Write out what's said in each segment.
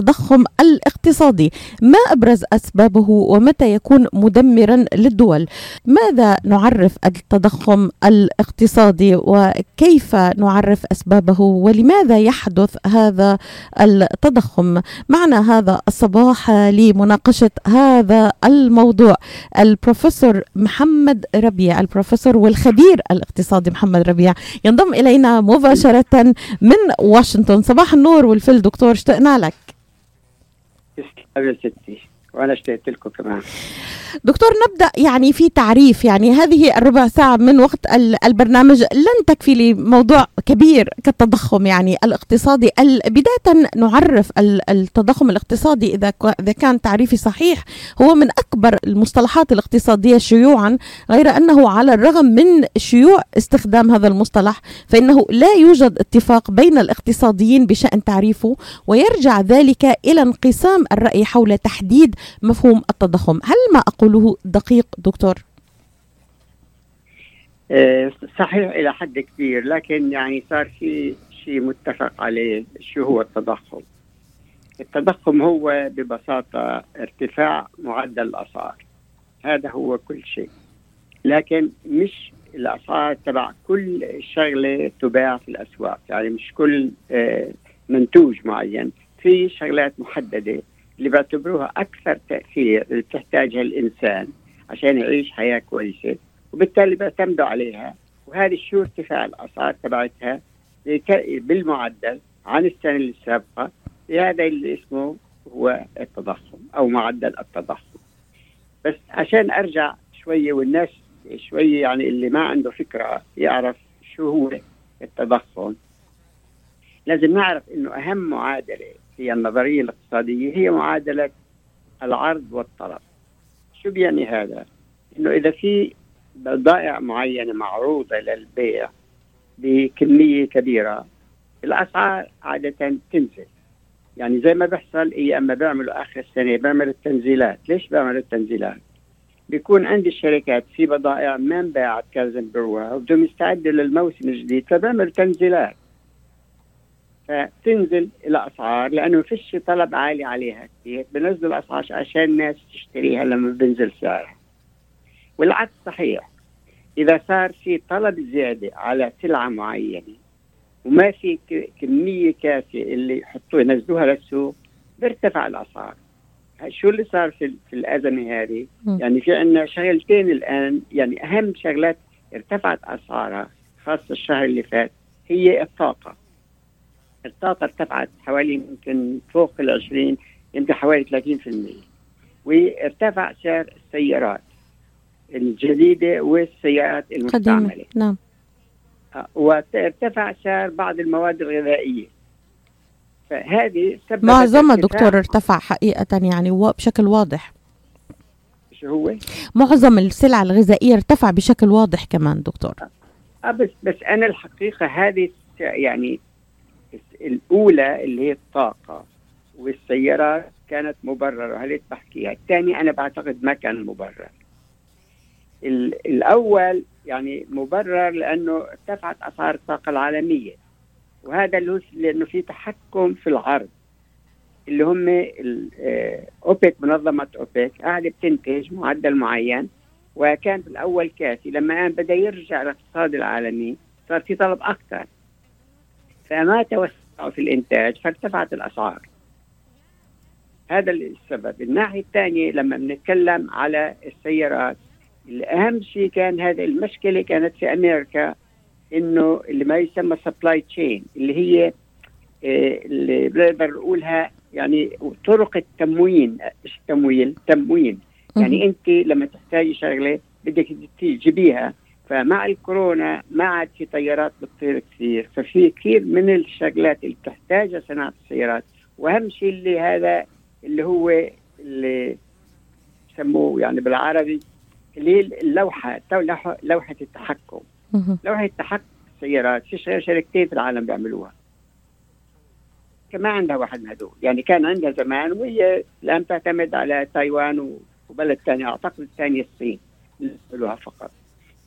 التضخم الاقتصادي. ما أبرز أسبابه ومتى يكون مدمرا للدول؟ ماذا نعرف التضخم الاقتصادي وكيف نعرف أسبابه؟ ولماذا يحدث هذا التضخم؟ معنا هذا الصباح لمناقشة هذا الموضوع البروفيسور محمد ربيع البروفيسور والخبير الاقتصادي محمد ربيع. ينضم إلينا مباشرة من واشنطن. صباح النور والفل دكتور اشتقنا لك. le 7 وأنا اشتقت لكم كمان. دكتور نبدأ يعني في تعريف. يعني هذه الربع ساعة من وقت البرنامج لن تكفي لموضوع كبير كالتضخم يعني الاقتصادي. بداية نعرف التضخم الاقتصادي إذا إذا كان تعريفي صحيح هو من أكبر المصطلحات الاقتصادية شيوعا غير أنه على الرغم من شيوع استخدام هذا المصطلح فإنه لا يوجد اتفاق بين الاقتصاديين بشأن تعريفه ويرجع ذلك إلى انقسام الرأي حول تحديد مفهوم التضخم. هل ما أقوله دقيق دكتور؟ آه، صحيح إلى حد كبير لكن يعني صار في شيء متفق عليه شو هو التضخم؟ التضخم هو ببساطة ارتفاع معدل الأسعار هذا هو كل شيء. لكن مش الأسعار تبع كل شغلة تباع في الأسواق. يعني مش كل آه، منتوج معين. في شغلات محددة اللي بيعتبروها أكثر تأثير اللي بتحتاجها الإنسان عشان يعيش حياة كويسة وبالتالي بيعتمدوا عليها. وهذه شو ارتفاع الأسعار تبعتها؟ بالمعدل عن السنة السابقه هذا اللي اسمه هو التضخم أو معدل التضخم. بس عشان أرجع شوية والناس شوية يعني اللي ما عنده فكرة يعرف شو هو التضخم لازم نعرف إنه أهم معادلة هي النظرية الاقتصادية هي معادلة العرض والطلب شو بيعني هذا؟ إنه إذا في بضائع معينة معروضة للبيع بكمية كبيرة الأسعار عادة تنزل يعني زي ما بيحصل هي أما بيعملوا آخر السنة بيعملوا التنزيلات ليش بيعملوا التنزيلات؟ بيكون عند الشركات في بضائع ما انباعت كازن بيعوها وبدهم يستعدوا للموسم الجديد فبيعملوا تنزيلات فتنزل الأسعار لأنه فيش طلب عالي عليها كثير. بنزل الأسعار عشان الناس تشتريها لما بنزل سعرها. والعكس صحيح. إذا صار في طلب زيادة على سلعة معينة وما في كمية كافية اللي يحطوها ينزلوها للسوق بيرتفع الأسعار. شو اللي صار في, في الأزمة هذه؟ يعني في عندنا شغلتين الآن يعني أهم شغلات ارتفعت أسعارها خاصة الشهر اللي فات هي الطاقة. الطاقة ارتفعت حوالي يمكن فوق ال 20 يمكن حوالي 30% وارتفع سعر السيارات الجديدة والسيارات المستعملة. نعم. آه، وارتفع سعر بعض المواد الغذائية. فهذه سببت معظمها دكتور ارتفع حقيقة يعني بشكل واضح. شو هو؟ معظم السلع الغذائية ارتفع بشكل واضح كمان دكتور. أه بس بس أنا الحقيقة هذه يعني الأولى اللي هي الطاقة والسيارات كانت مبررة. هل بحكيها الثاني أنا بعتقد ما كان مبرر. الأول يعني مبرر لأنه ارتفعت أسعار الطاقة العالمية وهذا اللي لأنه في تحكم في العرض اللي هم آه، أوبك منظمة أوبك قاعدة بتنتج معدل معين وكان في الأول كافي. لما بدأ يرجع الاقتصاد العالمي صار في طلب أكثر. فما توسعوا في الإنتاج فارتفعت الأسعار. هذا السبب. الناحية الثانية لما بنتكلم على السيارات الأهم شيء كان هذه المشكلة كانت في أمريكا إنه اللي ما يسمى سبلاي تشين اللي هي آه، اللي بنقدر نقولها يعني طرق التموين إيش التمويل؟ تموين. يعني أنت لما تحتاجي شغلة بدك تجيبيها فمع الكورونا ما عاد في طيارات بتطير كثير ففي كثير من الشغلات اللي بتحتاجها صناعة السيارات. وأهم شيء اللي هذا اللي هو اللي بسموه يعني بالعربي اللي هي اللوحة لوحه التحكم. لوحة التحكم السيارات في شركتين في العالم بيعملوها. ما عندها واحد من هدول. يعني كان عندها زمان وهي الآن تعتمد على تايوان وبلد ثاني أعتقد الثانية الصين بيعملوها فقط.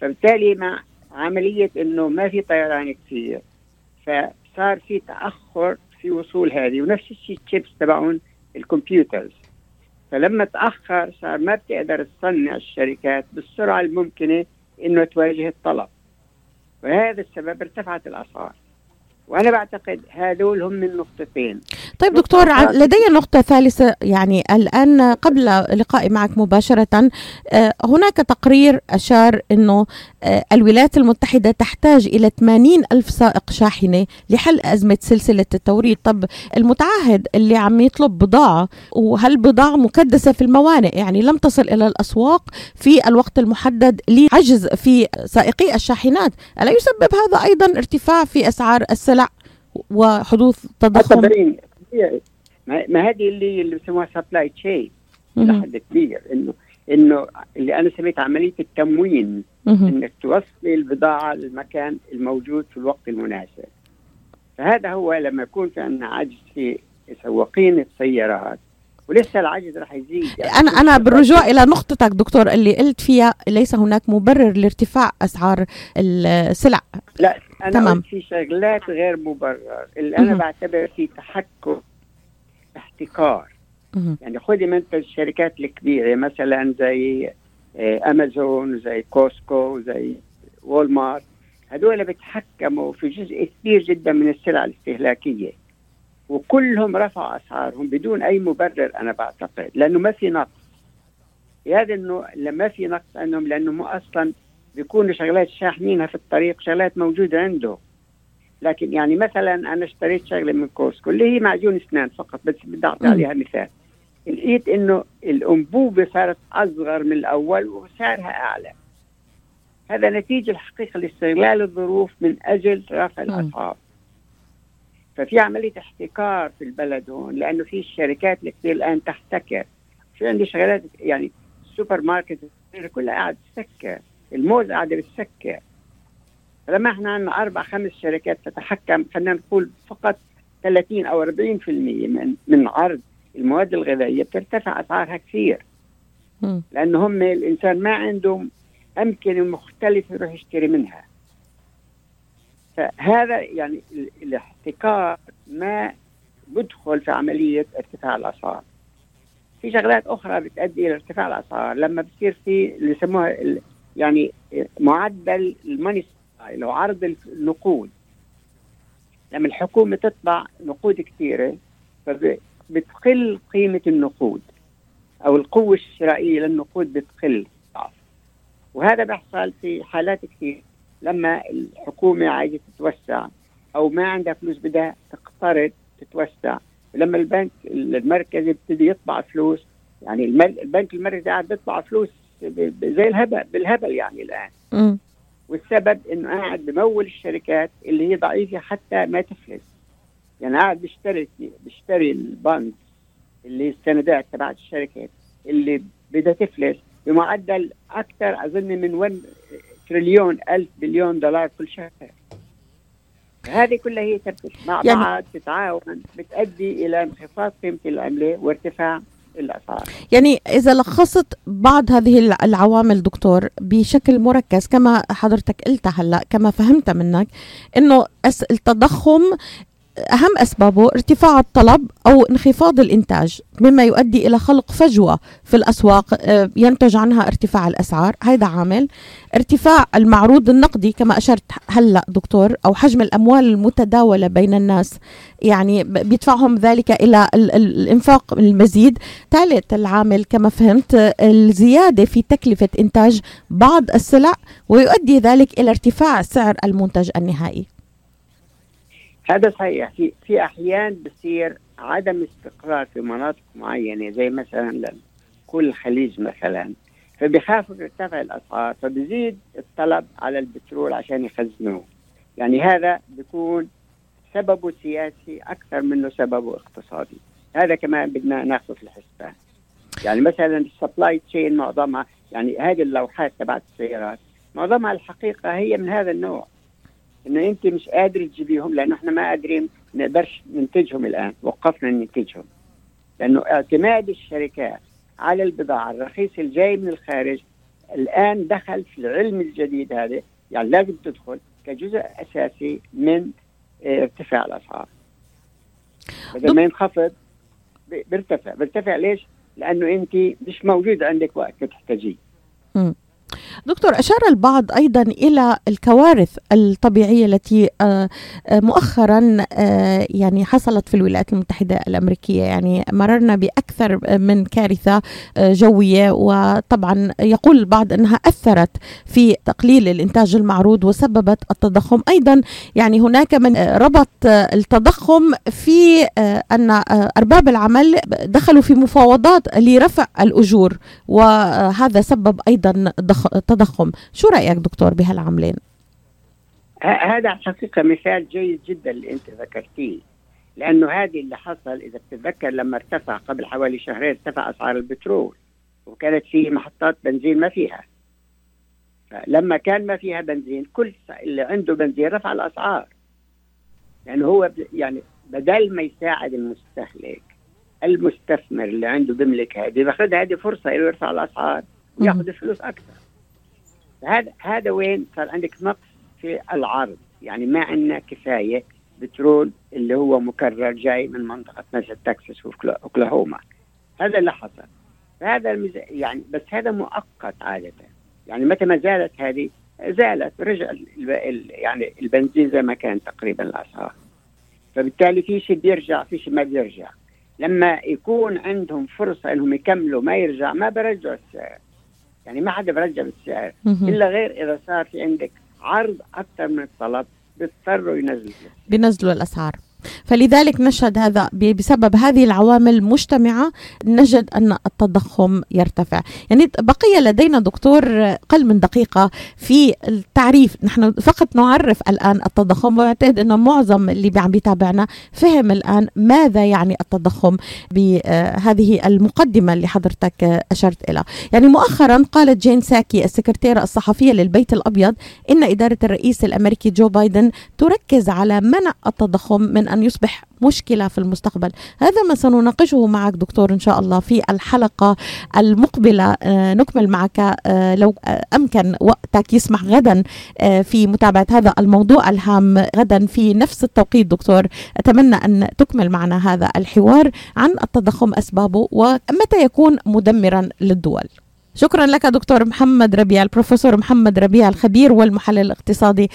فبالتالي مع عملية إنه ما في طيران كثير فصار في تأخر في وصول هذه ونفس الشيء الشيبس تبعهم الكمبيوترز فلما تأخر صار ما بتقدر تصنع الشركات بالسرعة الممكنة إنه تواجه الطلب. وهذا السبب ارتفعت الأسعار. وأنا بعتقد هذول هم النقطتين. طيب دكتور لدي نقطة ثالثة. يعني الآن قبل لقائي معك مباشرة آه، هناك تقرير أشار إنه آه، الولايات المتحدة تحتاج إلى 80 ألف سائق شاحنة لحل أزمة سلسلة التوريد. طب المتعهد اللي عم يطلب بضاعة وهالبضاعه مكدسة في الموانئ؟ يعني لم تصل إلى الأسواق في الوقت المحدد لعجز في سائقي الشاحنات. ألا يسبب هذا أيضا ارتفاع في أسعار السلع وحدوث تضخم؟ ما هذه اللي اللي بسموها supply chain لحد كبير إنه إنه اللي أنا سميت عملية التموين. إنك توصلي البضاعة للمكان الموجود في الوقت المناسب. فهذا هو لما يكون في عندنا عجز في سواقين السيارات. ولسه العجز رح يزيد يعني؟ أنا أنا بالرجوع إلى نقطتك دكتور اللي قلت فيها ليس هناك مبرر لارتفاع أسعار السلع. لا أنا تمام. في شغلات غير مبرر. اللي أنا بعتبر في تحكم احتكار. يعني خذي منتج الشركات الكبيرة مثلا زي أمازون زي كوسكو زي وول مارت هذول بيتحكموا في جزء كبير جدا من السلع الاستهلاكية. وكلهم رفعوا أسعارهم بدون أي مبرر أنا بعتقد لأنه ما في نقص. هذا إنه لما في نقص عندهم لأنه مو أصلا بيكونوا شغلات شاحنينها في الطريق شغلات موجودة عنده. لكن يعني مثلا أنا اشتريت شغلة من كوسكو اللي هي معجون اسنان فقط بس بدي أعطي عليها مثال. لقيت إنه الأنبوبة صارت أصغر من الأول وسعرها أعلى. هذا نتيجة الحقيقة لاستغلال الظروف من أجل رفع الأسعار. ففي عملية احتكار في البلد هون لأنه في الشركات الكثير الآن تحتكر. في عندي شغلات يعني السوبر ماركت كلها قاعد تسكر. الموز قاعدة بتسكر. فلما إحنا عندنا أربع خمس شركات تتحكم خلينا نقول فقط 30 أو 40% من من عرض المواد الغذائية بترتفع أسعارها كثير. لأنه هم الإنسان ما عنده أمكنة مختلفة يروح يشتري منها. فهذا يعني الاحتكار ما بدخل في عملية ارتفاع الأسعار. في شغلات أخرى بتؤدي إلى ارتفاع الأسعار. لما بصير في اللي يسموها يعني معدل الماني لو عرض النقود. لما الحكومة تطبع نقود كثيرة فبتقل قيمة النقود أو القوة الشرائية للنقود بتقل. وهذا بيحصل في حالات كثير لما الحكومة عايزة تتوسع أو ما عندها فلوس بدها تقترض تتوسع. ولما البنك المركزي بيبتدي يطبع فلوس يعني البنك المركزي قاعد بيطبع فلوس زي الهبل بالهبل يعني الآن. م. والسبب إنه قاعد بمول الشركات اللي هي ضعيفة حتى ما تفلس. يعني قاعد بيشتري بيشتري البند اللي السندات تبعت الشركات اللي بدها تفلس بمعدل أكثر أظن من 1 تريليون ألف بليون دولار كل شهر هذه كلها هي ترتب مع يعني بعض تتعاون بتؤدي إلى انخفاض قيمة العملة وارتفاع الأسعار. يعني إذا لخصت بعض هذه العوامل دكتور بشكل مركز كما حضرتك قلت هلأ كما فهمت منك إنه التضخم أهم أسبابه ارتفاع الطلب أو انخفاض الإنتاج مما يؤدي إلى خلق فجوة في الأسواق آه، ينتج عنها ارتفاع الأسعار هذا عامل. ارتفاع المعروض النقدي كما أشرت هلأ دكتور أو حجم الأموال المتداولة بين الناس يعني بيدفعهم ذلك إلى الإنفاق المزيد. ثالث العامل كما فهمت الزيادة في تكلفة إنتاج بعض السلع ويؤدي ذلك إلى ارتفاع سعر المنتج النهائي. هذا صحيح. في في أحيان بصير عدم استقرار في مناطق معينة زي مثلا كل الخليج مثلا فبيخافوا ترتفع الأسعار فبزيد الطلب على البترول عشان يخزنوه. يعني هذا بيكون سببه سياسي أكثر منه سببه اقتصادي. هذا كمان بدنا ناخذه في الحسبان يعني مثلا السبلاي تشين معظمها يعني هذه اللوحات تبعت السيارات معظمها الحقيقة هي من هذا النوع. إنه أنت مش قادر تجيبيهم لأنه إحنا ما قادرين نقدرش ننتجهم الآن وقفنا ننتجهم. لأنه اعتماد الشركات على البضاعة الرخيصه الجاي من الخارج الآن دخل في العلم الجديد هذا يعني لازم تدخل كجزء أساسي من ارتفاع الأسعار. بدل ما ينخفض بيرتفع. بيرتفع ليش؟ لأنه أنت مش موجود عندك وقت تحتاجيه. دكتور أشار البعض أيضا إلى الكوارث الطبيعية التي آه، آه، مؤخرا آه، يعني حصلت في الولايات المتحدة الأمريكية. يعني مررنا بأكثر من كارثة جوية وطبعا يقول البعض أنها أثرت في تقليل الإنتاج المعروض وسببت التضخم. أيضا يعني هناك من ربط التضخم في أن أرباب العمل دخلوا في مفاوضات لرفع الأجور وهذا سبب أيضا التضخم شو رأيك دكتور بهالعاملين هذا حقيقة مثال جيد جدا اللي أنت ذكرتيه. لأنه هذه اللي حصل إذا بتتذكر لما ارتفع قبل حوالي شهرين ارتفع أسعار البترول وكانت في محطات بنزين ما فيها. لما كان ما فيها بنزين كل اللي عنده بنزين رفع الأسعار. لأنه هو يعني بدل ما يساعد المستهلك المستثمر اللي عنده بيملك هذه باخذ هذه فرصة إنه يرفع الأسعار وياخذ فلوس أكثر. هذا هذا وين صار عندك نقص في العرض؟ يعني ما عندنا كفاية بترول اللي هو مكرر جاي من منطقة مثل تكساس واوكلاهوما هذا اللي حصل. هذا المز... يعني بس هذا مؤقت عادة. يعني متى ما زالت هذه زالت. رجع ال... ال... يعني البنزين زي ما كان تقريبا الأسعار. فبالتالي في شيء بيرجع في شيء ما بيرجع. لما يكون عندهم فرصة إنهم يكملوا ما يرجع ما برجعوا السعر. يعني ما حدا برجع بالسعر. إلا غير إذا صار في عندك عرض أكثر من الطلب بيضطروا ينزلوا. بينزلوا الأسعار. فلذلك نشهد هذا بسبب هذه العوامل مجتمعة نجد أن التضخم يرتفع. يعني بقي لدينا دكتور أقل من دقيقة في التعريف. نحن فقط نعرف الآن التضخم واعتقد أنه معظم اللي عم بيتابعنا فهم الآن ماذا يعني التضخم بهذه المقدمة اللي حضرتك أشرت إلى. يعني مؤخرا قالت جين ساكي السكرتيرة الصحفية للبيت الأبيض إن إدارة الرئيس الأمريكي جو بايدن تركز على منع التضخم من أن يصبح مشكلة في المستقبل. هذا ما سنناقشه معك دكتور إن شاء الله في الحلقة المقبلة. آه، نكمل معك آه، لو أمكن وقتك يسمح غدا آه، في متابعة هذا الموضوع الهام غدا في نفس التوقيت. دكتور أتمنى أن تكمل معنا هذا الحوار عن التضخم أسبابه ومتى يكون مدمرا للدول. شكرا لك دكتور محمد ربيع البروفيسور محمد ربيع الخبير والمحلل الاقتصادي.